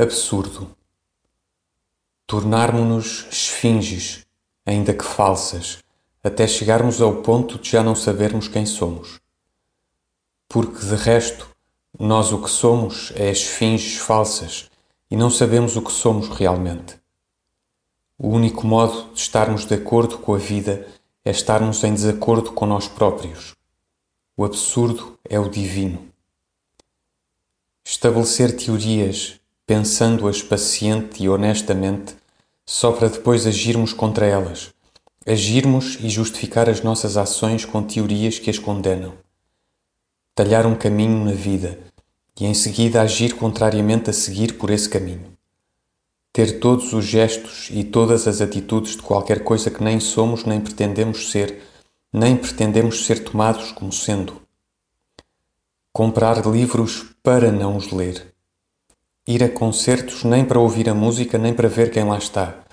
Absurdo. Tornarmos-nos esfinges, ainda que falsas, até chegarmos ao ponto de já não sabermos quem somos. Porque, de resto, nós o que somos é esfinges falsas e não sabemos o que somos realmente. O único modo de estarmos de acordo com a vida é estarmos em desacordo com nós próprios. O absurdo é o divino. Estabelecer teorias pensando-as paciente e honestamente, só para depois agirmos contra elas, agirmos e justificar as nossas ações com teorias que as condenam. Talhar um caminho na vida e em seguida agir contrariamente a seguir por esse caminho. Ter todos os gestos e todas as atitudes de qualquer coisa que nem somos nem pretendemos ser, nem pretendemos ser tomados como sendo. Comprar livros para não os ler ir a concertos nem para ouvir a música nem para ver quem lá está,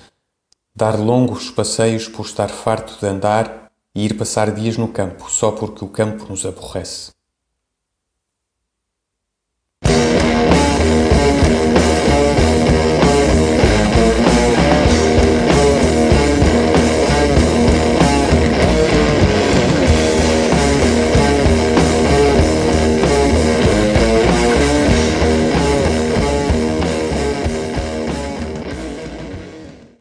dar longos passeios por estar farto de andar e ir passar dias no campo só porque o campo nos aborrece.